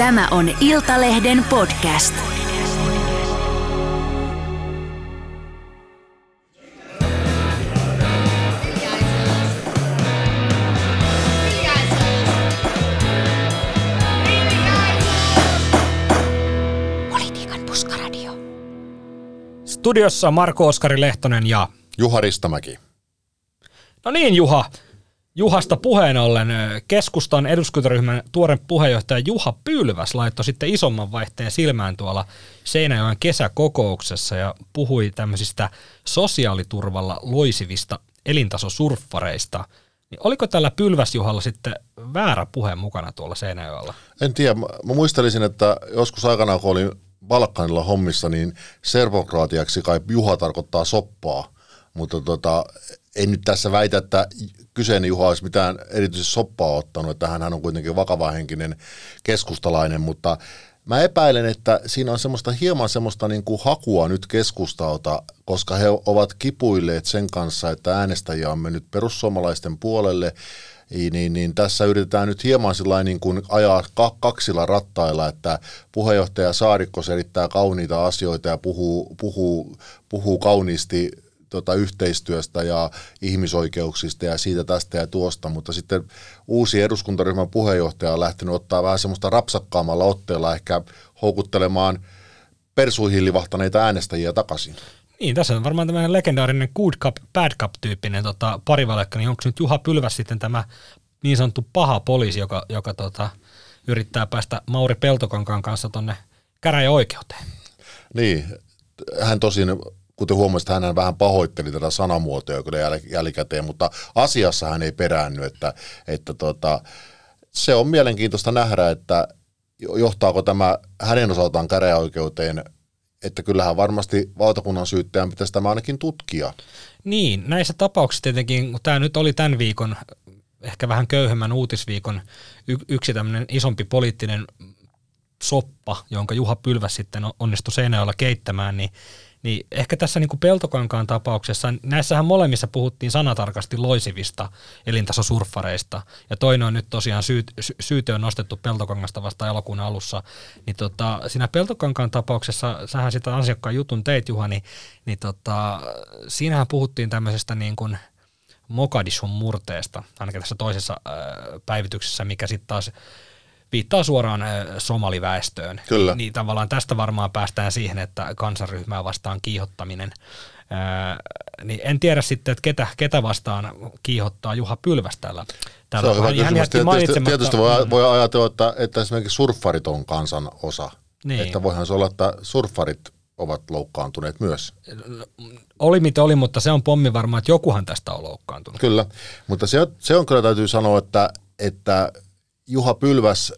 Tämä on Iltalehden podcast. Politiikan puskaradio. Studiossa Marko Oskari Lehtonen ja... Juha Ristamäki. No niin Juha, Juhasta puheen ollen keskustan eduskuntaryhmän tuoren puheenjohtaja Juha Pylväs laittoi sitten isomman vaihteen silmään tuolla Seinäjoen kesäkokouksessa ja puhui tämmöisistä sosiaaliturvalla loisivista elintasosurffareista. Niin oliko tällä Pylväs-Juhalla sitten väärä puhe mukana tuolla Seinäjoella? En tiedä, mä muistelisin, että joskus aikanaan kun olin Balkanilla hommissa, niin servokraatiaksi kai Juha tarkoittaa soppaa, mutta tota, en nyt tässä väitä, että kyseinen Juha olisi mitään erityisesti soppaa ottanut, että hän on kuitenkin vakavahenkinen keskustalainen, mutta mä epäilen, että siinä on semmoista hieman semmoista niin kuin hakua nyt keskustalta, koska he ovat kipuilleet sen kanssa, että äänestäjiä on mennyt perussuomalaisten puolelle, niin, niin, tässä yritetään nyt hieman niin kuin ajaa kaksilla rattailla, että puheenjohtaja Saarikko selittää kauniita asioita ja puhuu, puhuu, puhuu kauniisti tota, yhteistyöstä ja ihmisoikeuksista ja siitä tästä ja tuosta, mutta sitten uusi eduskuntaryhmän puheenjohtaja on lähtenyt ottaa vähän semmoista rapsakkaammalla otteella ehkä houkuttelemaan persuihin livahtaneita äänestäjiä takaisin. Niin, tässä on varmaan tämmöinen legendaarinen good cup, bad cup tyyppinen tota, parivalekka, niin onko nyt Juha Pylväs sitten tämä niin sanottu paha poliisi, joka, joka tota, yrittää päästä Mauri Peltokankaan kanssa tonne käräjäoikeuteen? Niin, hän tosin kuten huomasit, hän vähän pahoitteli tätä sanamuotoa kyllä jäl- jälkikäteen, mutta asiassa hän ei peräänny, että, että tota, se on mielenkiintoista nähdä, että johtaako tämä hänen osaltaan käräjäoikeuteen, että kyllähän varmasti valtakunnan syyttäjän pitäisi tämä ainakin tutkia. Niin, näissä tapauksissa tietenkin, kun tämä nyt oli tämän viikon, ehkä vähän köyhemmän uutisviikon yksi tämmöinen isompi poliittinen soppa, jonka Juha Pylväs sitten onnistui Seinäjoella keittämään, niin niin ehkä tässä niin kuin Peltokankaan tapauksessa, näissähän molemmissa puhuttiin sanatarkasti loisivista elintasosurffareista, ja toinen on nyt tosiaan syyt, syyte on nostettu Peltokangasta vasta elokuun alussa, niin tota, siinä Peltokankaan tapauksessa, sähän sitä ansiokkaan jutun teit Juha, niin, niin tota, siinähän puhuttiin tämmöisestä niin kuin Mogadishun murteesta, ainakin tässä toisessa äh, päivityksessä, mikä sitten taas viittaa suoraan somaliväestöön. Kyllä. Niin tavallaan tästä varmaan päästään siihen, että kansanryhmää vastaan kiihottaminen. Ää, niin en tiedä sitten, että ketä, ketä vastaan kiihottaa Juha Pylväs täällä. täällä. Se on hyvä hän kysymys. Tietysti, tietysti voi, voi ajatella, että, että esimerkiksi surffarit on kansan osa. Niin. Että voihan se olla, että surffarit ovat loukkaantuneet myös. Oli mitä oli, mutta se on pommi varmaan, että jokuhan tästä on loukkaantunut. Kyllä, mutta se, se on kyllä täytyy sanoa, että, että Juha Pylväs,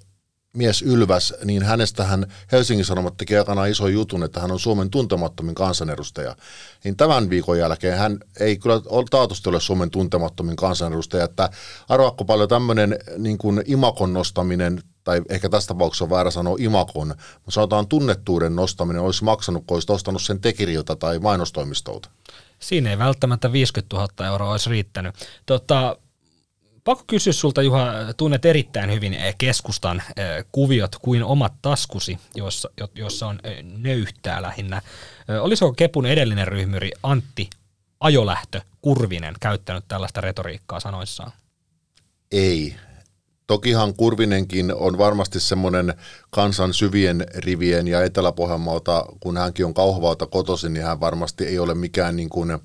mies Ylväs, niin hänestähän Helsingin Sanomat teki aikana iso jutun, että hän on Suomen tuntemattomin kansanedustaja. Niin tämän viikon jälkeen hän ei kyllä taatusti ole Suomen tuntemattomin kansanedustaja, että arvaakko paljon tämmöinen niin kuin imakon nostaminen tai ehkä tässä tapauksessa on väärä sanoa imakon, mutta sanotaan tunnettuuden nostaminen olisi maksanut, kun olisi ostanut sen tekiriltä tai mainostoimistolta. Siinä ei välttämättä 50 000 euroa olisi riittänyt. Tota, Pakko kysyä sulta Juha, tunnet erittäin hyvin eh, keskustan eh, kuviot kuin omat taskusi, jossa, jossa on eh, nöyhtää lähinnä. Olisiko Kepun edellinen ryhmyri Antti Ajolähtö Kurvinen käyttänyt tällaista retoriikkaa sanoissaan? Ei. Tokihan Kurvinenkin on varmasti semmoinen kansan syvien rivien ja Etelä-Pohjanmaalta, kun hänkin on kauhavalta kotoisin, niin hän varmasti ei ole mikään niin kuin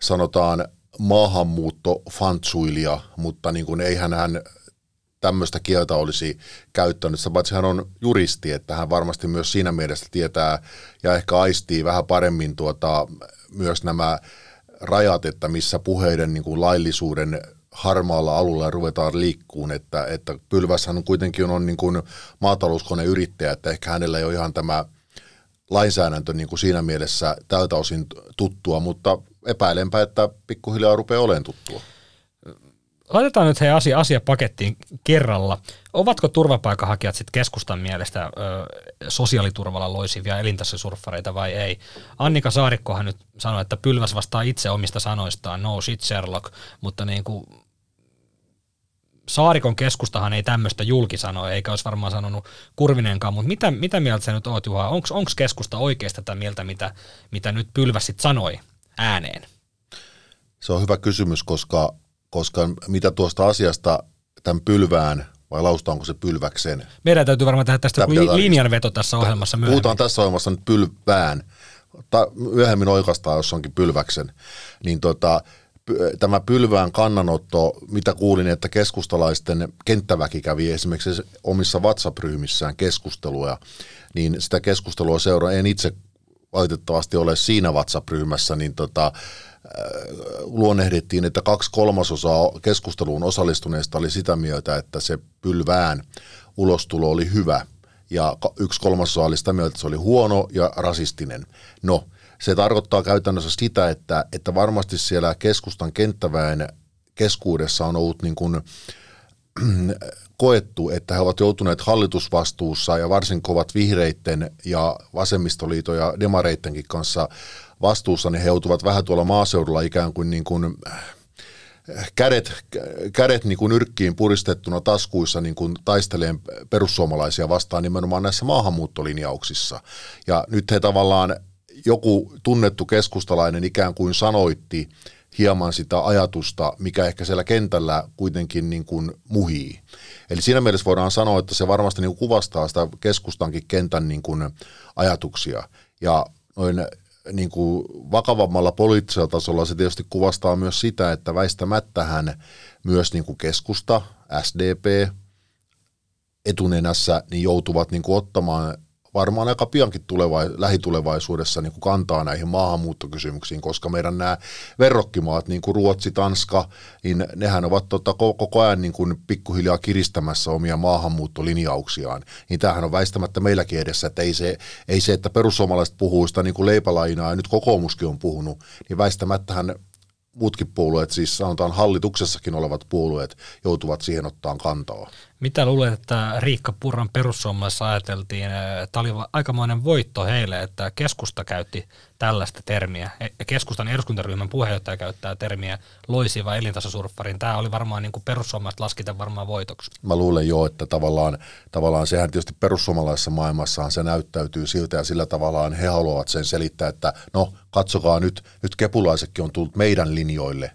sanotaan maahanmuuttofantsuilija, mutta niin kuin eihän hän tämmöistä kieltä olisi käyttänyt. Paitsi hän on juristi, että hän varmasti myös siinä mielessä tietää ja ehkä aistii vähän paremmin tuota, myös nämä rajat, että missä puheiden niin kuin laillisuuden harmaalla alueella ruvetaan liikkuun, että, että Pylväshän kuitenkin on niin kuin maatalouskoneyrittäjä, että ehkä hänellä ei ole ihan tämä lainsäädäntö niin kuin siinä mielessä tältä osin tuttua, mutta epäilenpä, että pikkuhiljaa rupeaa olemaan tuttua. Laitetaan nyt he asia, asia pakettiin kerralla. Ovatko turvapaikanhakijat sitten keskustan mielestä ö, sosiaaliturvalla loisivia elintasosurffareita vai ei? Annika Saarikkohan nyt sanoi, että Pylväs vastaa itse omista sanoistaan, no shit Sherlock, mutta niin kuin, Saarikon keskustahan ei tämmöistä julki sano, eikä olisi varmaan sanonut Kurvinenkaan, mutta mitä, mitä mieltä sä nyt oot Juha? Onko keskusta oikeasta tätä mieltä, mitä, mitä nyt Pylväs sanoi ääneen? Se on hyvä kysymys, koska, koska mitä tuosta asiasta tämän pylvään, vai lausutaanko se pylväkseen? Meidän täytyy varmaan tehdä tästä li- linjanveto tässä ohjelmassa myöhemmin. Puhutaan tässä ohjelmassa nyt pylvään, tai myöhemmin oikeastaan, jos onkin pylväksen. Niin tota, tämä pylvään kannanotto, mitä kuulin, että keskustalaisten kenttäväki kävi esimerkiksi omissa WhatsApp-ryhmissään keskustelua, niin sitä keskustelua seuraa, en itse valitettavasti ole siinä WhatsApp-ryhmässä, niin tota, luonnehdittiin, että kaksi kolmasosaa keskusteluun osallistuneista oli sitä mieltä, että se pylvään ulostulo oli hyvä ja yksi kolmasosa oli sitä mieltä, että se oli huono ja rasistinen. No, se tarkoittaa käytännössä sitä, että, että varmasti siellä keskustan kenttäväen keskuudessa on ollut niin kuin, koettu, että he ovat joutuneet hallitusvastuussa ja varsin kovat vihreitten ja vasemmistoliiton ja demareittenkin kanssa vastuussa, niin he joutuvat vähän tuolla maaseudulla ikään kuin, niin kuin kädet, kädet niin kuin yrkkiin puristettuna taskuissa niin kuin taisteleen perussuomalaisia vastaan nimenomaan näissä maahanmuuttolinjauksissa. Ja nyt he tavallaan, joku tunnettu keskustalainen ikään kuin sanoitti hieman sitä ajatusta, mikä ehkä siellä kentällä kuitenkin niin kuin muhii. Eli siinä mielessä voidaan sanoa, että se varmasti niin kuin kuvastaa sitä keskustankin kentän niin kuin ajatuksia. Ja noin niin kuin vakavammalla poliittisella tasolla se tietysti kuvastaa myös sitä, että väistämättähän myös niin kuin keskusta, SDP etunenässä niin joutuvat niin kuin ottamaan varmaan aika piankin tuleva, lähitulevaisuudessa niin kuin kantaa näihin maahanmuuttokysymyksiin, koska meidän nämä verrokkimaat, niin kuin Ruotsi, Tanska, niin nehän ovat tota, koko ajan niin kuin pikkuhiljaa kiristämässä omia maahanmuuttolinjauksiaan. Niin tämähän on väistämättä meilläkin edessä, että ei se, ei se että perussuomalaiset puhuu sitä niin kuin leipälainaa ja nyt kokoomuskin on puhunut, niin väistämättähän muutkin puolueet, siis sanotaan hallituksessakin olevat puolueet, joutuvat siihen ottaan kantaa. Mitä luulet, että Riikka Purran perussuomalaisessa ajateltiin, että oli aikamoinen voitto heille, että keskusta käytti tällaista termiä. Ja keskustan eduskuntaryhmän puheenjohtaja käyttää termiä loisiva elintasosurffarin. Tämä oli varmaan niin kuin perussuomalaiset laskita varmaan voitoksi. Mä luulen jo, että tavallaan, tavallaan sehän tietysti perussuomalaisessa maailmassaan se näyttäytyy siltä ja sillä tavallaan he haluavat sen selittää, että no katsokaa nyt, nyt kepulaisetkin on tullut meidän linjoille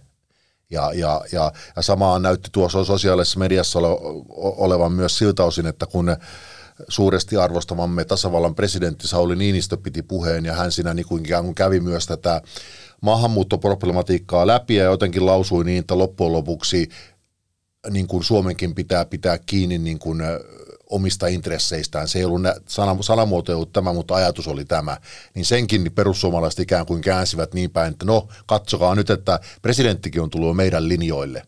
ja, ja, ja, ja samaan näytti tuossa sosiaalisessa mediassa ole, olevan myös siltä osin, että kun suuresti arvostamamme tasavallan presidentti Sauli Niinistö piti puheen ja hän siinä niin kuin kuin kävi myös tätä maahanmuuttoproblematiikkaa läpi ja jotenkin lausui niin, että loppujen lopuksi niin kuin Suomenkin pitää pitää kiinni niin kuin omista intresseistään. Se ei ollut sana, sanamuoto ei ollut tämä, mutta ajatus oli tämä. Niin senkin perussuomalaiset ikään kuin käänsivät niin päin, että no katsokaa nyt, että presidenttikin on tullut meidän linjoille.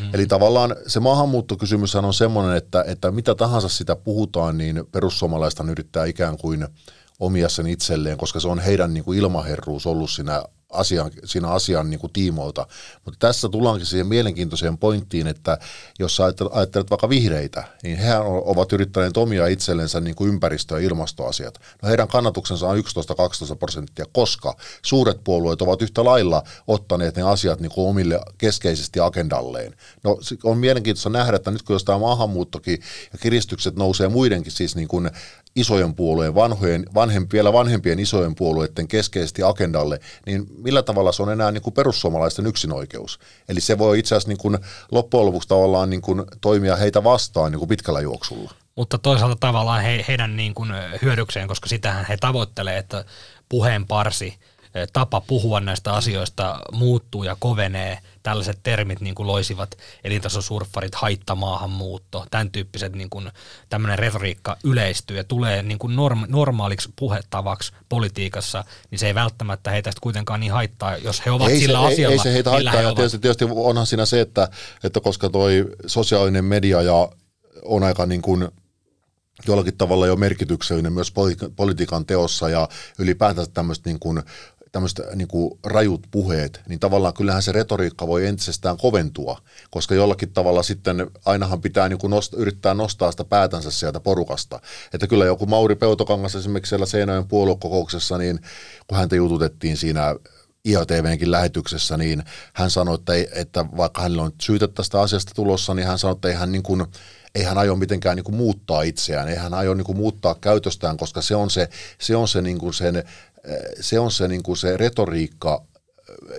Mm. Eli tavallaan se maahanmuuttokysymys on semmoinen, että, että mitä tahansa sitä puhutaan, niin perussuomalaista yrittää ikään kuin omia sen itselleen, koska se on heidän niin kuin ilmaherruus ollut siinä asian, siinä asian niin kuin tiimoilta. Mutta tässä tullaankin siihen mielenkiintoiseen pointtiin, että jos ajattelet, ajattelet vaikka vihreitä, niin he ovat yrittäneet omia itsellensä niin kuin ympäristö- ja ilmastoasiat. No heidän kannatuksensa on 11-12 prosenttia, koska suuret puolueet ovat yhtä lailla ottaneet ne asiat niin kuin omille keskeisesti agendalleen. No on mielenkiintoista nähdä, että nyt kun jos tämä maahanmuuttokin ja kiristykset nousee muidenkin siis niin kuin isojen puolueen, vanhojen, vanhempi, vielä vanhempien isojen puolueiden keskeisesti agendalle, niin millä tavalla se on enää niin kuin perussuomalaisten yksinoikeus? Eli se voi itse asiassa niin kuin loppujen lopuksi tavallaan niin kuin toimia heitä vastaan niin kuin pitkällä juoksulla. Mutta toisaalta tavallaan he, heidän niin kuin hyödykseen, koska sitähän he tavoittelee, että puheen parsi – tapa puhua näistä asioista muuttuu ja kovenee. Tällaiset termit niin kuin loisivat elintasosurffarit, haittamaahanmuutto, tämän tyyppiset niin kuin, tämmöinen retoriikka yleistyy ja tulee niin kuin norm, normaaliksi puhetavaksi politiikassa, niin se ei välttämättä heitä kuitenkaan niin haittaa, jos he ovat ei sillä se, asialla. Ei, ei se heitä haittaa, ja tietysti, tietysti onhan siinä se, että, että koska toi sosiaalinen media ja on aika niin kuin jollakin tavalla jo merkityksellinen myös politiikan teossa ja ylipäätänsä tämmöistä niin kuin tämmöiset niin kuin rajut puheet, niin tavallaan kyllähän se retoriikka voi entisestään koventua, koska jollakin tavalla sitten ainahan pitää niin kuin nost, yrittää nostaa sitä päätänsä sieltä porukasta. Että kyllä joku Mauri Peutokangas esimerkiksi siellä Seinäjoen puoluekokouksessa, niin kun häntä jututettiin siinä IOTVnkin lähetyksessä, niin hän sanoi, että, ei, että vaikka hänellä on syytä tästä asiasta tulossa, niin hän sanoi, että ei hän, niin kuin, ei hän aio mitenkään niin kuin muuttaa itseään, ei hän aio niin kuin muuttaa käytöstään, koska se on se, se, on se, niin kuin sen, se, on se, niin kuin se retoriikka,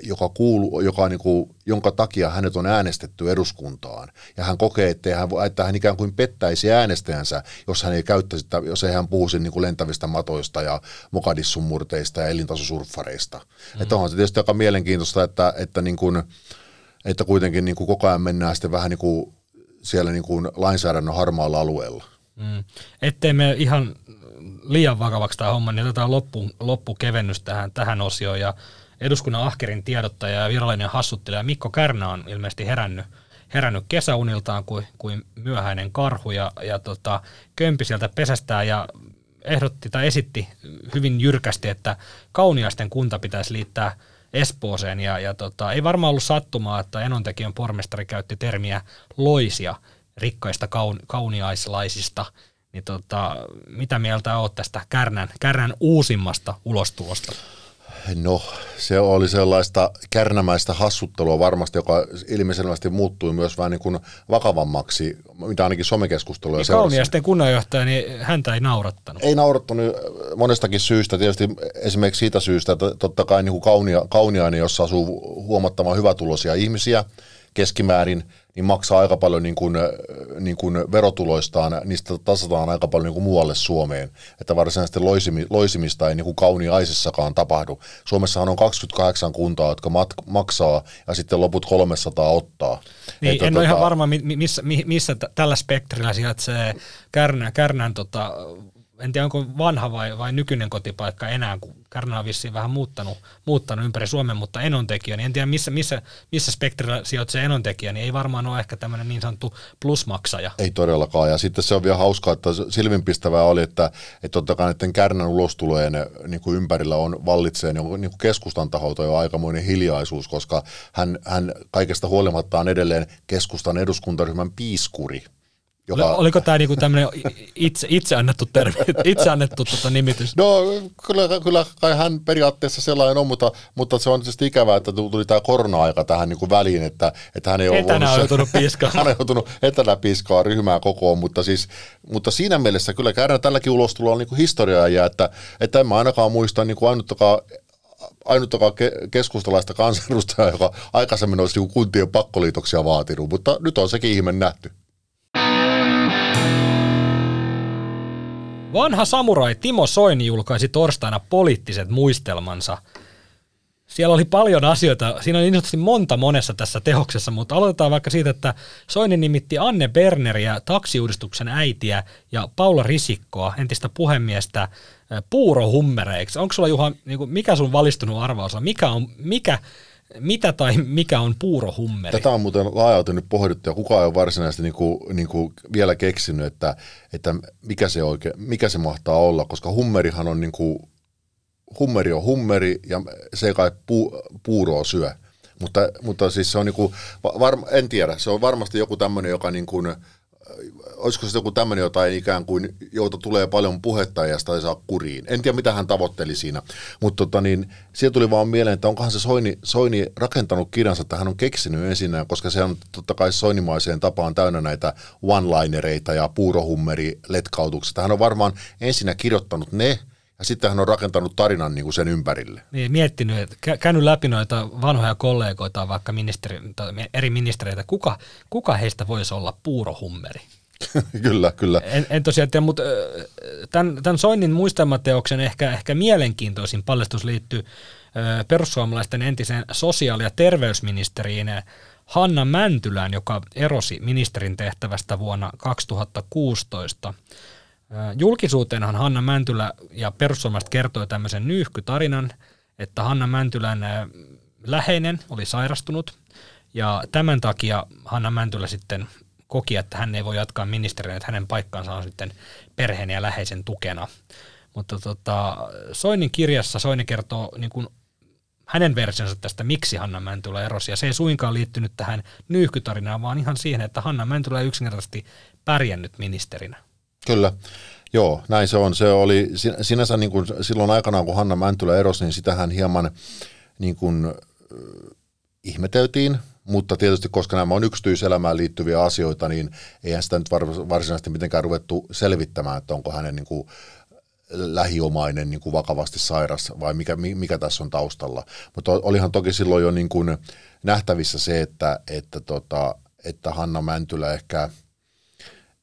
joka kuuluu, joka niin kuin, jonka takia hänet on äänestetty eduskuntaan. Ja hän kokee, että hän, että hän ikään kuin pettäisi äänestäjänsä, jos hän ei käyttäisi, jos ei hän puhuisi niin kuin lentävistä matoista ja Mokadissun murteista ja elintasosurffareista. Mm-hmm. Että onhan se tietysti aika mielenkiintoista, että, että, niin kuin, että kuitenkin niin kuin koko ajan mennään sitten vähän niin kuin siellä niin kuin lainsäädännön harmaalla alueella. Mm. Ettei me ihan liian vakavaksi tämä homma, niin otetaan loppu, loppukevennys tähän, tähän osioon. Ja eduskunnan ahkerin tiedottaja ja virallinen hassuttelija Mikko Kärnä on ilmeisesti herännyt, herännyt kesäuniltaan kuin, kuin myöhäinen karhu. Ja, ja tota, kömpi sieltä pesästään ja ehdotti tai esitti hyvin jyrkästi, että Kauniaisten kunta pitäisi liittää Espooseen. Ja, ja tota, ei varmaan ollut sattumaa, että Enontekijän pormestari käytti termiä loisia rikkaista kaun, kauniaislaisista, niin tota, mitä mieltä olet tästä Kärnän, Kärnän uusimmasta ulostulosta? No, se oli sellaista kärnämäistä hassuttelua varmasti, joka ilmiselvästi muuttui myös vähän niin kuin vakavammaksi, mitä ainakin somekeskustelua niin Kauniaisten kunnanjohtaja, niin häntä ei naurattanut. Ei naurattanut monestakin syystä, tietysti esimerkiksi siitä syystä, että totta kai niin kuin kaunia, Kauniainen, jossa asuu huomattavan hyvätuloisia ihmisiä keskimäärin – niin maksaa aika paljon niin kuin, niin kuin verotuloistaan, niistä tasataan aika paljon niin kuin muualle Suomeen. Että varsinaisesti loisimi, loisimista ei niin kuin kauniaisessakaan tapahdu. Suomessahan on 28 kuntaa, jotka mat, maksaa ja sitten loput 300 ottaa. Niin, että en tota, ole ihan varma, missä, missä tällä spektrillä sijaitsee Kärnän, Kärnän tota, en tiedä onko vanha vai, vai nykyinen kotipaikka enää, kun Kärnä on vissiin vähän muuttanut, muuttanut ympäri Suomen, mutta Enontekijä, niin en tiedä missä, missä, missä spektrillä sijoitsee Enontekijä, niin ei varmaan ole ehkä tämmöinen niin sanottu plusmaksaja. Ei todellakaan, ja sitten se on vielä hauskaa, että silminpistävää oli, että, että totta kai näiden Kärnän ulostulojen niin kuin ympärillä on vallitsee niin niin kuin keskustan taholta jo aikamoinen hiljaisuus, koska hän, hän kaikesta huolimatta on edelleen keskustan eduskuntaryhmän piiskuri, joka... Oliko tämä niinku tämmöinen itse, itse annettu termi, itse annettu tota nimitys? No kyllä, kyllä kai hän periaatteessa sellainen on, mutta, mutta se on tietysti ikävää, että tuli tämä korona-aika tähän niinku väliin, että, että hän ei ole etänä on joutunut piskaa. hän on joutunut etänä piskaa ryhmää kokoon, mutta, siis, mutta siinä mielessä kyllä käydään tälläkin ulostulolla niinku historiaa ja että, että en mä ainakaan muista niinku ainuttakaan ainuttakaan ke- keskustalaista kansanedustajaa, joka aikaisemmin olisi niinku kuntien pakkoliitoksia vaatinut, mutta nyt on sekin ihme nähty. Vanha samurai Timo Soini julkaisi torstaina poliittiset muistelmansa. Siellä oli paljon asioita, siinä oli niin monta monessa tässä tehoksessa, mutta aloitetaan vaikka siitä, että Soini nimitti Anne Berneriä taksiuudistuksen äitiä ja Paula Risikkoa, entistä puhemiestä, puurohummereiksi. Onko sulla Juha, niin mikä sun valistunut arvaus on? Mikä on, mikä mitä tai mikä on puurohummeri? Tätä on muuten laajalti nyt pohdittu ja kukaan ei ole varsinaisesti niin kuin, niin kuin vielä keksinyt, että, että mikä, se oikein, mikä se mahtaa olla, koska hummerihan on niin kuin, hummeri on hummeri ja se kai pu, puuroa syö. Mutta, mutta siis se on niin kuin, var, en tiedä, se on varmasti joku tämmöinen, joka niin kuin, olisiko se joku tämmöinen jotain ikään kuin, jota tulee paljon puhetta ja sitä ei saa kuriin. En tiedä, mitä hän tavoitteli siinä, mutta tota, niin, siellä tuli vaan mieleen, että onkohan se Soini, Soini rakentanut kirjansa, että hän on keksinyt ensin, koska se on totta kai soinimaiseen tapaan täynnä näitä one-linereita ja puurohummeri letkautuksia. Hän on varmaan ensinnä kirjoittanut ne, ja sitten hän on rakentanut tarinan niin kuin sen ympärille. Niin, miettinyt, että käynyt läpi noita vanhoja kollegoita, vaikka ministeri, eri ministereitä, kuka, kuka heistä voisi olla puurohummeri? kyllä, kyllä. En, en tosiaan tiedä, mutta tämän, tämän Soinnin muistelmateoksen ehkä, ehkä mielenkiintoisin paljastus liittyy perussuomalaisten entiseen sosiaali- ja terveysministeriin Hanna Mäntylään, joka erosi ministerin tehtävästä vuonna 2016. Julkisuuteenhan Hanna Mäntylä ja perussuomalaiset kertoi tämmöisen nyyhkytarinan, että Hanna Mäntylän läheinen oli sairastunut ja tämän takia Hanna Mäntylä sitten koki, että hän ei voi jatkaa ministerinä, että hänen paikkansa on sitten perheen ja läheisen tukena. Mutta tota, Soinin kirjassa Soini kertoo niin kuin hänen versionsa tästä, miksi Hanna Mäntylä erosi. Ja se ei suinkaan liittynyt tähän nyyhkytarinaan, vaan ihan siihen, että Hanna Mäntylä ei yksinkertaisesti pärjännyt ministerinä. Kyllä. Joo, näin se on. Se oli sinänsä niin kuin silloin aikanaan, kun Hanna Mäntylä erosi, niin sitähän hieman niin kuin, äh, ihmeteltiin, mutta tietysti koska nämä on yksityiselämään liittyviä asioita, niin eihän sitä nyt varsinaisesti mitenkään ruvettu selvittämään, että onko hänen niin kuin, lähiomainen niin kuin vakavasti sairas vai mikä, mikä tässä on taustalla. Mutta olihan toki silloin jo niin kuin nähtävissä se, että, että, tota, että Hanna Mäntylä ehkä,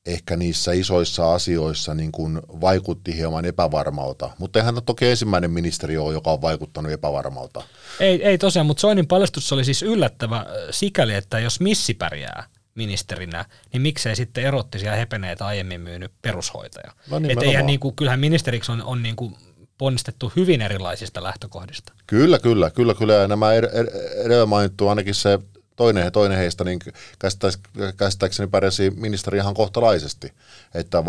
ehkä niissä isoissa asioissa niin kuin vaikutti hieman epävarmalta. Mutta eihän toki ensimmäinen ministeri ole, joka on vaikuttanut epävarmalta. Ei, ei tosiaan, mutta Soinin paljastus oli siis yllättävä sikäli, että jos missi pärjää, ministerinä, niin miksei sitten erottisia hepeneitä aiemmin myynyt perushoitaja. No niin, eihän niin kuin, kyllähän ministeriksi on, on niin kuin ponnistettu hyvin erilaisista lähtökohdista. Kyllä, kyllä, kyllä, kyllä. Ja nämä edellä mainittu, ainakin se toinen, toinen heistä, niin käsittääkseni pärjäsi ministeri ihan kohtalaisesti. Että,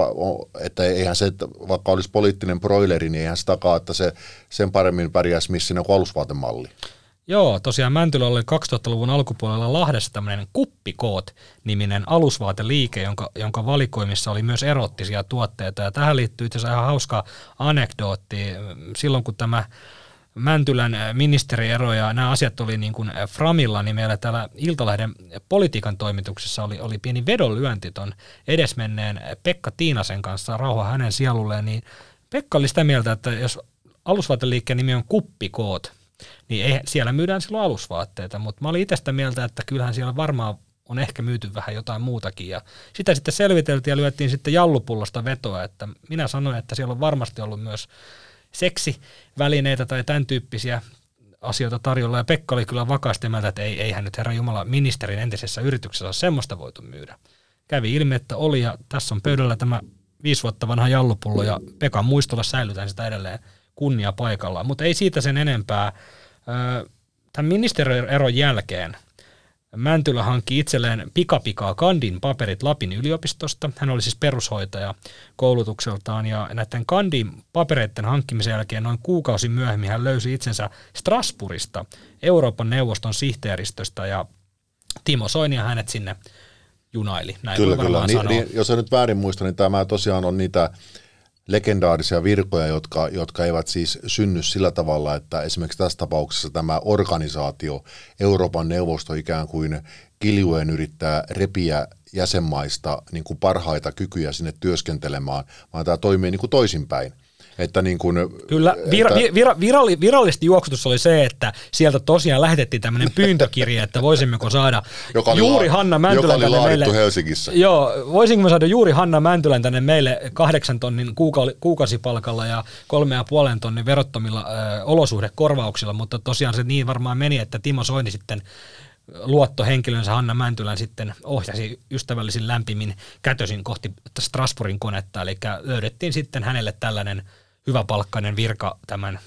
että eihän se, vaikka olisi poliittinen broileri, niin eihän se takaa, että se sen paremmin pärjäisi missinä kuin alusvaatemalli. Joo, tosiaan Mäntylä oli 2000-luvun alkupuolella Lahdessa tämmöinen Kuppikoot-niminen alusvaateliike, jonka, jonka valikoimissa oli myös erottisia tuotteita. Ja tähän liittyy itse asiassa ihan hauska anekdootti. Silloin kun tämä Mäntylän ministeriero ja nämä asiat oli niin kuin Framilla, niin meillä täällä Iltalehden politiikan toimituksessa oli, oli pieni vedonlyönti ton edesmenneen Pekka Tiinasen kanssa, rauha hänen sielulleen, niin Pekka oli sitä mieltä, että jos alusvaateliikkeen nimi on Kuppikoot, niin ei, siellä myydään silloin alusvaatteita, mutta mä olin itse sitä mieltä, että kyllähän siellä varmaan on ehkä myyty vähän jotain muutakin. Ja sitä sitten selviteltiin ja lyötiin sitten jallupullosta vetoa, että minä sanoin, että siellä on varmasti ollut myös seksivälineitä tai tämän tyyppisiä asioita tarjolla. Ja Pekka oli kyllä vakaasti mieltä, että ei, eihän nyt herra Jumala ministerin entisessä yrityksessä ole semmoista voitu myydä. Kävi ilmi, että oli ja tässä on pöydällä tämä viisi vuotta vanha jallupullo ja Pekan muistolla säilytään sitä edelleen kunnia paikallaan. Mutta ei siitä sen enempää. Tämän ministerieron jälkeen Mäntylä hankki itselleen pikapikaa Kandin paperit Lapin yliopistosta. Hän oli siis perushoitaja koulutukseltaan ja näiden Kandin papereiden hankkimisen jälkeen noin kuukausi myöhemmin hän löysi itsensä Strasbourgista, Euroopan neuvoston sihteeristöstä ja Timo Soini ja hänet sinne junaili. Näin kyllä, kyllä. Niin, niin, jos en nyt väärin muista, niin tämä tosiaan on niitä legendaarisia virkoja, jotka, jotka eivät siis synny sillä tavalla, että esimerkiksi tässä tapauksessa tämä organisaatio, Euroopan neuvosto ikään kuin kiljuen yrittää repiä jäsenmaista niin kuin parhaita kykyjä sinne työskentelemään, vaan tämä toimii niin kuin toisinpäin – että niin kuin, Kyllä, vira, että, vira, viralli, virallisesti juoksutus oli se, että sieltä tosiaan lähetettiin tämmöinen pyyntökirja, että voisimmeko saada joka juuri la, Hanna Mäntylän tänne meille. Helsingissä. Joo, voisinko saada juuri Hanna Mäntylän tänne meille kahdeksan tonnin kuuka, kuukausipalkalla ja kolme ja puolen tonnin verottomilla ö, olosuhdekorvauksilla, mutta tosiaan se niin varmaan meni, että Timo Soini sitten luottohenkilönsä Hanna Mäntylän sitten ohjasi ystävällisin lämpimin kätösin kohti Strasbourgin konetta, eli löydettiin sitten hänelle tällainen hyväpalkkainen virka tämän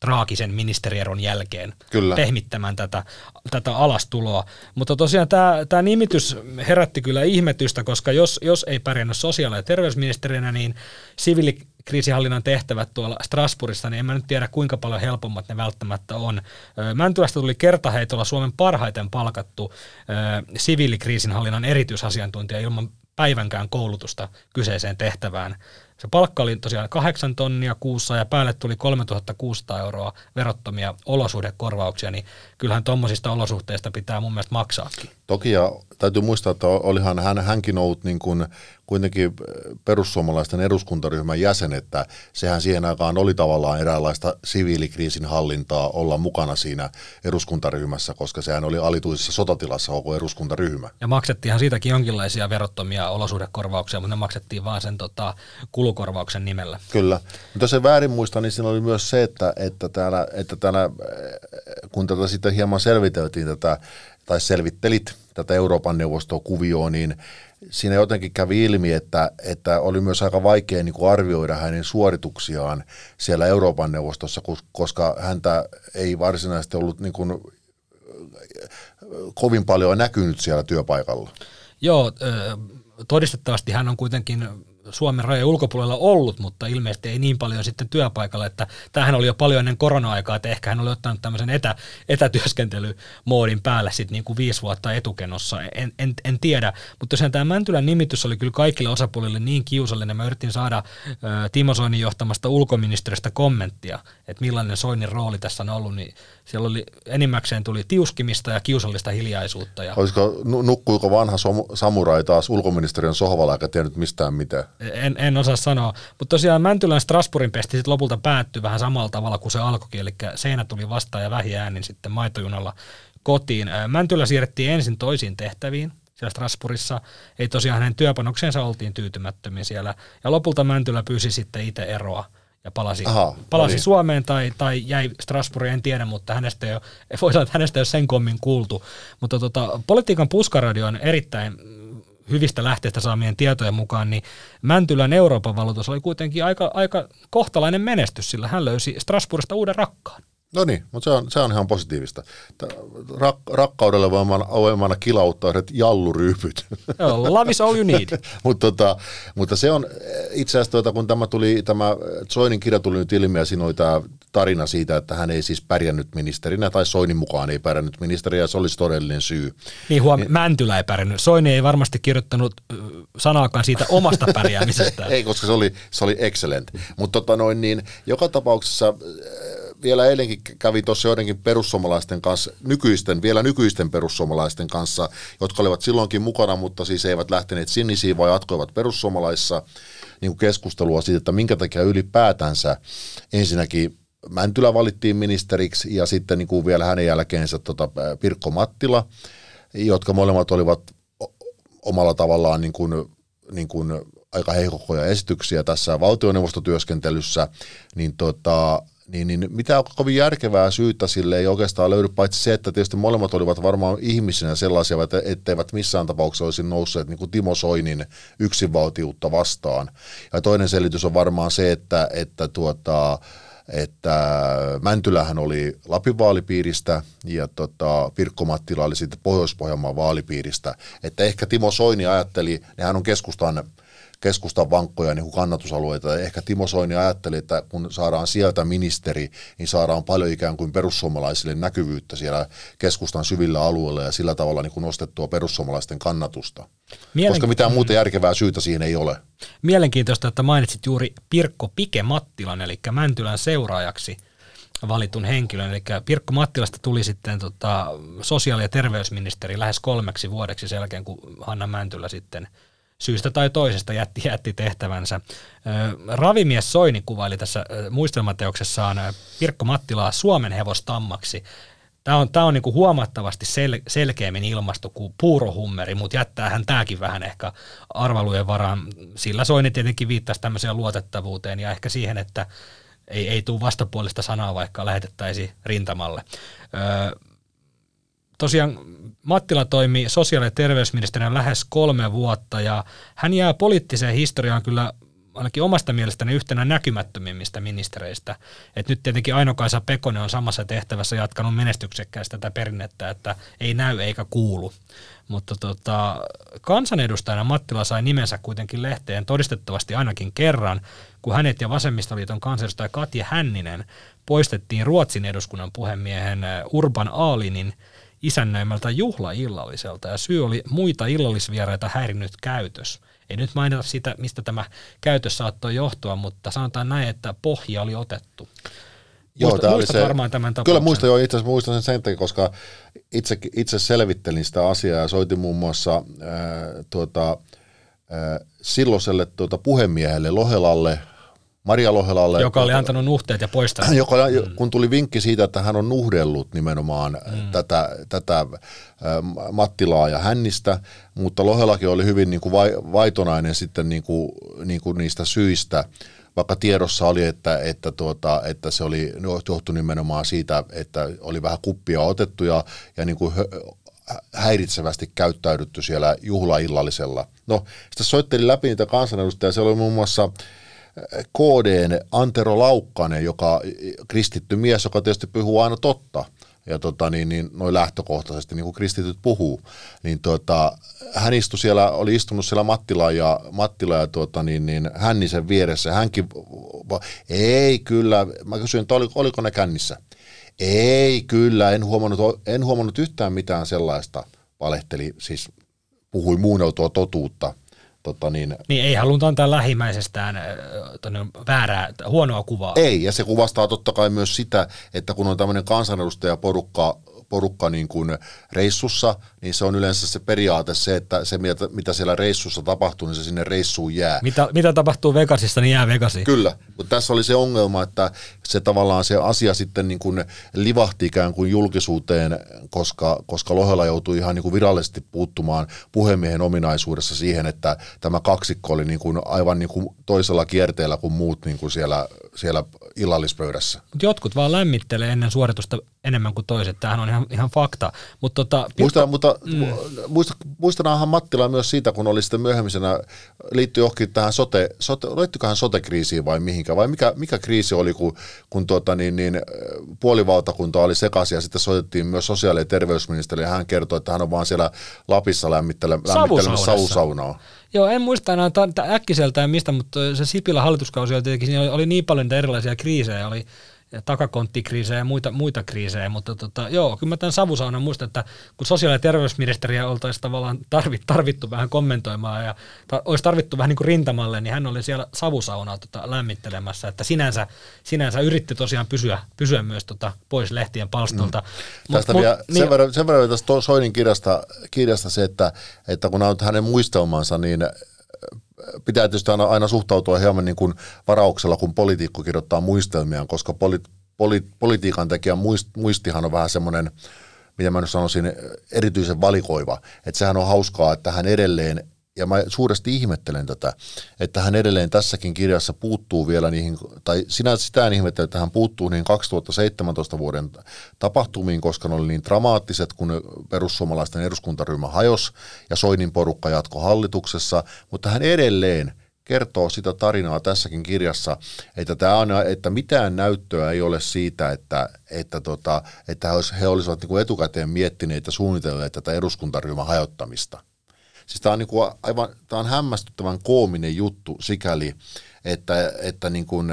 traagisen ministerieron jälkeen kyllä. pehmittämään tätä, tätä alastuloa. Mutta tosiaan tämä, tämä nimitys herätti kyllä ihmetystä, koska jos, jos ei pärjännyt sosiaali- ja terveysministerinä, niin siviilikriisihallinnan tehtävät tuolla Strasbourgissa, niin en mä nyt tiedä kuinka paljon helpommat ne välttämättä on. Mäntylästä tuli kertaheitolla Suomen parhaiten palkattu siviilikriisinhallinnan erityisasiantuntija ilman päivänkään koulutusta kyseiseen tehtävään. Se palkka oli tosiaan 8 tonnia kuussa ja päälle tuli 3600 euroa verottomia olosuhdekorvauksia, niin kyllähän tuommoisista olosuhteista pitää mun mielestä maksaakin. Toki ja täytyy muistaa, että olihan hän, hänkin ollut niin kuin kuitenkin perussuomalaisten eduskuntaryhmän jäsen, että sehän siihen aikaan oli tavallaan eräänlaista siviilikriisin hallintaa olla mukana siinä eduskuntaryhmässä, koska sehän oli alituisessa sotatilassa koko eduskuntaryhmä. Ja maksettiinhan siitäkin jonkinlaisia verottomia olosuhdekorvauksia, mutta ne maksettiin vaan sen tota, kulukorvauksen nimellä. Kyllä. Mutta jos se väärin muista, niin siinä oli myös se, että, että, täällä, että täällä, kun tätä sitten hieman selviteltiin tätä, tai selvittelit tätä Euroopan neuvostoa kuvioon, niin siinä jotenkin kävi ilmi, että, että oli myös aika vaikea niin kuin arvioida hänen suorituksiaan siellä Euroopan neuvostossa, koska häntä ei varsinaisesti ollut niin kuin, kovin paljon näkynyt siellä työpaikalla. Joo, todistettavasti hän on kuitenkin Suomen rajojen ulkopuolella ollut, mutta ilmeisesti ei niin paljon sitten työpaikalla, että tämähän oli jo paljon ennen korona-aikaa, että ehkä hän oli ottanut tämmöisen etä, etätyöskentelymoodin päälle sitten niin kuin viisi vuotta etukenossa, en, en, en tiedä, mutta tosiaan tämä Mäntylän nimitys oli kyllä kaikille osapuolille niin kiusallinen, mä yritin saada Timo Soinin johtamasta ulkoministeriöstä kommenttia, että millainen Soinin rooli tässä on ollut, niin siellä oli enimmäkseen tuli tiuskimista ja kiusallista hiljaisuutta. Ja Olisiko, nukkuiko vanha samurai taas ulkoministeriön sohvalla eikä tiennyt mistään mitään? En, en osaa sanoa, mutta tosiaan Mäntylän Strasbourgin pesti sitten lopulta päättyi vähän samalla tavalla kuin se alkoikin, eli seinä tuli vastaan ja vähiäänin sitten maitojunalla kotiin. Mäntylä siirrettiin ensin toisiin tehtäviin, siellä Strasbourgissa. Ei tosiaan hänen työpanoksensa oltiin tyytymättömiä siellä. Ja lopulta Mäntylä pyysi sitten itse eroa ja palasi, Aha, palasi no niin. Suomeen tai, tai jäi Strasbourgiin, en tiedä, mutta hänestä ei ole, voi sanoa, että hänestä ei ole sen kommin kuultu. Mutta tota, politiikan puskaradio on erittäin hyvistä lähteistä saamien tietojen mukaan, niin Mäntylän Euroopan valuutus oli kuitenkin aika, aika kohtalainen menestys, sillä hän löysi Strasbourgista uuden rakkaan. No niin, mutta se on, se on ihan positiivista. Rak, rakkaudelle voimana kilauttaa yhdet jalluryypyt. Joo, love is all you need. mutta, tota, mutta se on itse asiassa, tuota, kun tämä tuli, tämä Soinin kirja tuli nyt ilmi ja siinä oli tämä tarina siitä, että hän ei siis pärjännyt ministerinä tai Soinin mukaan ei pärjännyt ministeriä ja se olisi todellinen syy. Niin huom, niin, Mäntylä ei pärjännyt. Soini ei varmasti kirjoittanut sanaakaan siitä omasta pärjäämisestä. ei, koska se oli, se oli excellent. Mutta tota noin, niin, joka tapauksessa vielä eilenkin kävi tuossa joidenkin perussuomalaisten kanssa, nykyisten, vielä nykyisten perussuomalaisten kanssa, jotka olivat silloinkin mukana, mutta siis eivät lähteneet sinisiin, vai jatkoivat perussuomalaissa niin kuin keskustelua siitä, että minkä takia ylipäätänsä ensinnäkin Mäntylä valittiin ministeriksi ja sitten niin kuin vielä hänen jälkeensä tota Pirkko Mattila, jotka molemmat olivat omalla tavallaan niin kuin, niin kuin aika heikkoja esityksiä tässä valtioneuvostotyöskentelyssä, niin tota, niin, niin mitä kovin järkevää syytä sille ei oikeastaan löydy, paitsi se, että tietysti molemmat olivat varmaan ihmisinä sellaisia, että etteivät missään tapauksessa olisi nousseet niin kuin Timo Soinin yksinvaltiutta vastaan. Ja toinen selitys on varmaan se, että, että tuota, että Mäntylähän oli Lapin vaalipiiristä ja tota, Pirkko Mattila oli sitten Pohjois-Pohjanmaan vaalipiiristä. Että ehkä Timo Soini ajatteli, nehän on keskustan keskustan vankkoja niin kuin kannatusalueita. Ehkä Timo Soini ajatteli, että kun saadaan sieltä ministeri, niin saadaan paljon ikään kuin perussuomalaisille näkyvyyttä siellä keskustan syvillä alueilla ja sillä tavalla niin kuin nostettua perussuomalaisten kannatusta. Koska mitään muuta järkevää syytä siihen ei ole. Mielenkiintoista, että mainitsit juuri Pirkko Pike Mattilan, eli Mäntylän seuraajaksi valitun henkilön. Eli Pirkko Mattilasta tuli sitten tota, sosiaali- ja terveysministeri lähes kolmeksi vuodeksi sen jälkeen, kun Hanna Mäntylä sitten – syystä tai toisesta jätti, jätti tehtävänsä. Ravimies Soini kuvaili tässä muistelmateoksessaan Pirkko Mattilaa Suomen hevostammaksi. Tämä on, tämä on niin kuin huomattavasti sel, selkeämmin ilmasto kuin puurohummeri, mutta jättää hän tämäkin vähän ehkä arvalujen varaan. Sillä Soini tietenkin viittasi tämmöiseen luotettavuuteen ja ehkä siihen, että ei, ei tule vastapuolista sanaa, vaikka lähetettäisiin rintamalle. Öö, tosiaan Mattila toimi sosiaali- ja terveysministerinä lähes kolme vuotta ja hän jää poliittiseen historiaan kyllä ainakin omasta mielestäni yhtenä näkymättömimmistä ministereistä. Et nyt tietenkin Aino-Kaisa Pekonen on samassa tehtävässä jatkanut menestyksekkäästi tätä perinnettä, että ei näy eikä kuulu. Mutta tota, kansanedustajana Mattila sai nimensä kuitenkin lehteen todistettavasti ainakin kerran, kun hänet ja Vasemmistoliiton kansanedustaja Katja Hänninen poistettiin Ruotsin eduskunnan puhemiehen Urban Aalinin – isännöimältä juhlaillalliselta ja syy oli muita illallisvieraita häirinnyt käytös. Ei nyt mainita sitä, mistä tämä käytös saattoi johtua, mutta sanotaan näin, että pohja oli otettu. Joo, Muista, muistat se, varmaan tämän tapauksen. Kyllä muistan, joo, itse asiassa muistan sen sen takia, koska itse, itse selvittelin sitä asiaa ja soitin muun muassa ää, tuota, ää, silloiselle tuota, puhemiehelle Lohelalle, Maria Lohelalle. Joka oli antanut nuhteet ja poistanut. Joka, mm. Kun tuli vinkki siitä, että hän on nuhdellut nimenomaan mm. tätä, tätä Mattilaa ja Hännistä, mutta Lohelakin oli hyvin niin kuin vai, vaitonainen sitten niin kuin, niin kuin niistä syistä, vaikka tiedossa oli, että, että, tuota, että se oli johtu nimenomaan siitä, että oli vähän kuppia otettu ja, ja niin kuin häiritsevästi käyttäydytty siellä juhlaillallisella. No, sitten soittelin läpi niitä kansanedustajia, se oli muun muassa KDn Antero Laukkanen, joka kristitty mies, joka tietysti puhuu aina totta. ja tota, niin, niin, noin lähtökohtaisesti, niin kuin kristityt puhuu, niin tota, hän istui siellä, oli istunut siellä Mattila ja, Mattila ja tota, niin, niin, Hännisen vieressä. Hänkin, ei kyllä, mä kysyin, että oliko, oliko ne kännissä. Ei kyllä, en huomannut, en huomannut yhtään mitään sellaista, valehteli, siis puhui muunneltua totuutta – Tota niin, niin ei haluta antaa lähimmäisestään väärää, huonoa kuvaa. Ei, ja se kuvastaa totta kai myös sitä, että kun on tämmöinen kansanedustajaporukka porukka niin kuin reissussa, niin se on yleensä se periaate se, että se mitä, siellä reissussa tapahtuu, niin se sinne reissuun jää. Mitä, mitä tapahtuu Vegasissa, niin jää Vegasiin. Kyllä, mutta tässä oli se ongelma, että se tavallaan se asia sitten niin kuin livahti ikään kuin julkisuuteen, koska, koska Lohela joutui ihan niin kuin virallisesti puuttumaan puhemiehen ominaisuudessa siihen, että tämä kaksikko oli niin kuin aivan niin kuin toisella kierteellä kuin muut niin kuin siellä, siellä illallispöydässä. Mut jotkut vaan lämmittelee ennen suoritusta enemmän kuin toiset. Tämähän on ihan, ihan fakta. Mut tota, Muista, mutta mm. muista, muistanaanhan Mattila myös siitä, kun oli sitten myöhemmisenä, liittyi johonkin tähän sote, sote liittyköhän sote-kriisiin vai mihinkä, vai mikä, mikä kriisi oli, kun, kun tuota, niin, niin, puolivaltakunta oli sekaisin ja sitten soitettiin myös sosiaali- ja terveysministeri ja hän kertoi, että hän on vaan siellä Lapissa lämmittelemässä savusaunaa. Joo, en muista enää äkkiseltään mistä, mutta se Sipilä hallituskausi oli tietenkin, siinä oli, oli niin paljon erilaisia kriisejä, oli takakonttikriisejä ja muita, muita kriisejä, mutta tota, joo, kyllä mä tämän savusaunan muistan, että kun sosiaali- ja terveysministeriä oltaisiin tavallaan tarvit, tarvittu vähän kommentoimaan ja ta, olisi tarvittu vähän niin kuin rintamalle, niin hän oli siellä savusaunaa tota, lämmittelemässä, että sinänsä, sinänsä yritti tosiaan pysyä, pysyä myös tota, pois lehtien palstolta. Mm. Mut, Tästä mut, vielä, niin, sen, verran, sen verran tästä Soinin kirjasta, kirjasta se, että, että kun on hänen muistelmansa, niin pitää tietysti aina, aina suhtautua hieman niin kuin varauksella, kun poliitikko kirjoittaa muistelmiaan, koska poli, poli, politiikan tekijän muist, muistihan on vähän semmoinen, mitä mä nyt sanoisin, erityisen valikoiva. Että sehän on hauskaa, että hän edelleen ja mä suuresti ihmettelen tätä, että hän edelleen tässäkin kirjassa puuttuu vielä niihin, tai sinä sitä en ihmettele, että hän puuttuu niihin 2017 vuoden tapahtumiin, koska ne oli niin dramaattiset, kun perussuomalaisten eduskuntaryhmä hajos ja Soinin porukka jatko hallituksessa, mutta hän edelleen kertoo sitä tarinaa tässäkin kirjassa, että, tämä on, että mitään näyttöä ei ole siitä, että, että, tota, että he olisivat niin kuin etukäteen miettineet ja suunnitelleet tätä eduskuntaryhmän hajottamista. Siis tämä on, niin kuin aivan, tämä on hämmästyttävän koominen juttu sikäli, että, että niin kuin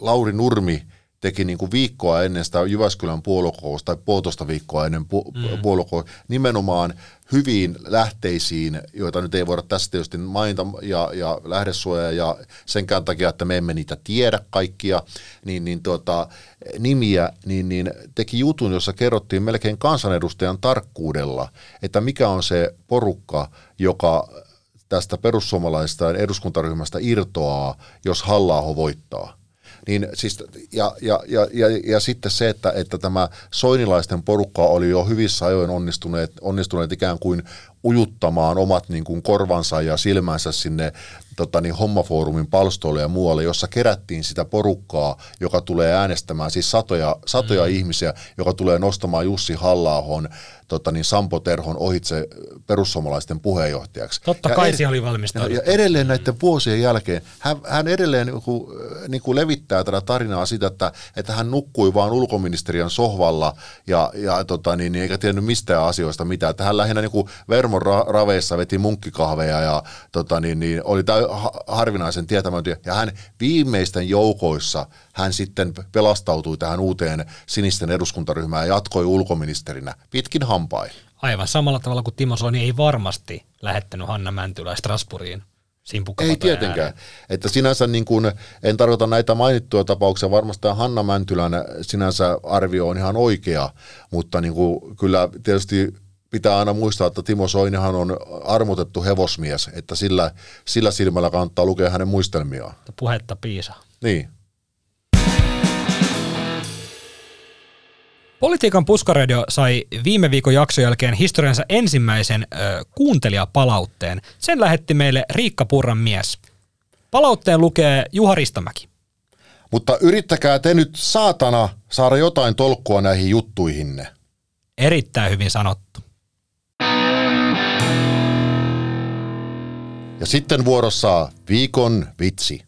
Lauri Nurmi teki niin kuin viikkoa ennen sitä Jyväskylän puolukousta tai puolitoista viikkoa ennen pu- mm. puolukousta nimenomaan hyviin lähteisiin, joita nyt ei voida tässä tietysti mainita, ja, ja lähdesuoja, ja senkään takia, että me emme niitä tiedä kaikkia, niin, niin tuota, nimiä, niin, niin teki jutun, jossa kerrottiin melkein kansanedustajan tarkkuudella, että mikä on se porukka, joka tästä perussuomalaisesta eduskuntaryhmästä irtoaa, jos halla voittaa. Niin siis, ja, ja, ja, ja, ja sitten se, että, että tämä soinilaisten porukka oli jo hyvissä ajoin onnistuneet, onnistuneet ikään kuin ujuttamaan omat niin kuin korvansa ja silmänsä sinne tota niin, hommafoorumin palstoille ja muualle, jossa kerättiin sitä porukkaa, joka tulee äänestämään, siis satoja, satoja mm. ihmisiä, joka tulee nostamaan Jussi halla tota niin, Sampo Terhon ohitse perussuomalaisten puheenjohtajaksi. Totta ja kai ed- oli valmistauduttu. Ja edelleen näiden vuosien jälkeen hän, hän edelleen niin kuin, niin kuin levittää tätä tarinaa siitä, että, että hän nukkui vaan ulkoministeriön sohvalla ja, ja tota niin, eikä tiennyt mistään asioista mitään. Että hän lähinnä niin kuin Vermon ra- raveissa veti munkkikahveja ja tota niin, niin oli täy, harvinaisen tietämätön. Ja hän viimeisten joukoissa hän sitten pelastautui tähän uuteen sinisten eduskuntaryhmään ja jatkoi ulkoministerinä pitkin hampain. Aivan samalla tavalla kuin Timo Soini ei varmasti lähettänyt Hanna Mäntylä Strasbourgiin Ei tietenkään. Ääreen. Että sinänsä niin kuin, en tarkoita näitä mainittuja tapauksia, varmasti Hanna Mäntylän sinänsä arvio on ihan oikea, mutta niin kuin, kyllä tietysti pitää aina muistaa, että Timo Soinihan on armotettu hevosmies, että sillä, sillä silmällä kannattaa lukea hänen muistelmiaan. Puhetta piisa. Niin. Politiikan puskaradio sai viime viikon jakson jälkeen historiansa ensimmäisen ö, kuuntelijapalautteen. Sen lähetti meille Riikka Purran mies. Palautteen lukee Juha Ristamäki. Mutta yrittäkää te nyt saatana saada jotain tolkkua näihin juttuihinne. Erittäin hyvin sanottu. Ja sitten vuorossa viikon vitsi.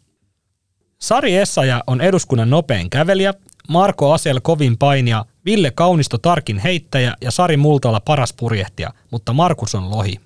Sari Essaja on eduskunnan nopein kävelijä, Marko Asel kovin painia, Ville Kaunisto tarkin heittäjä ja Sari Multala paras purjehtija, mutta Markus on lohi.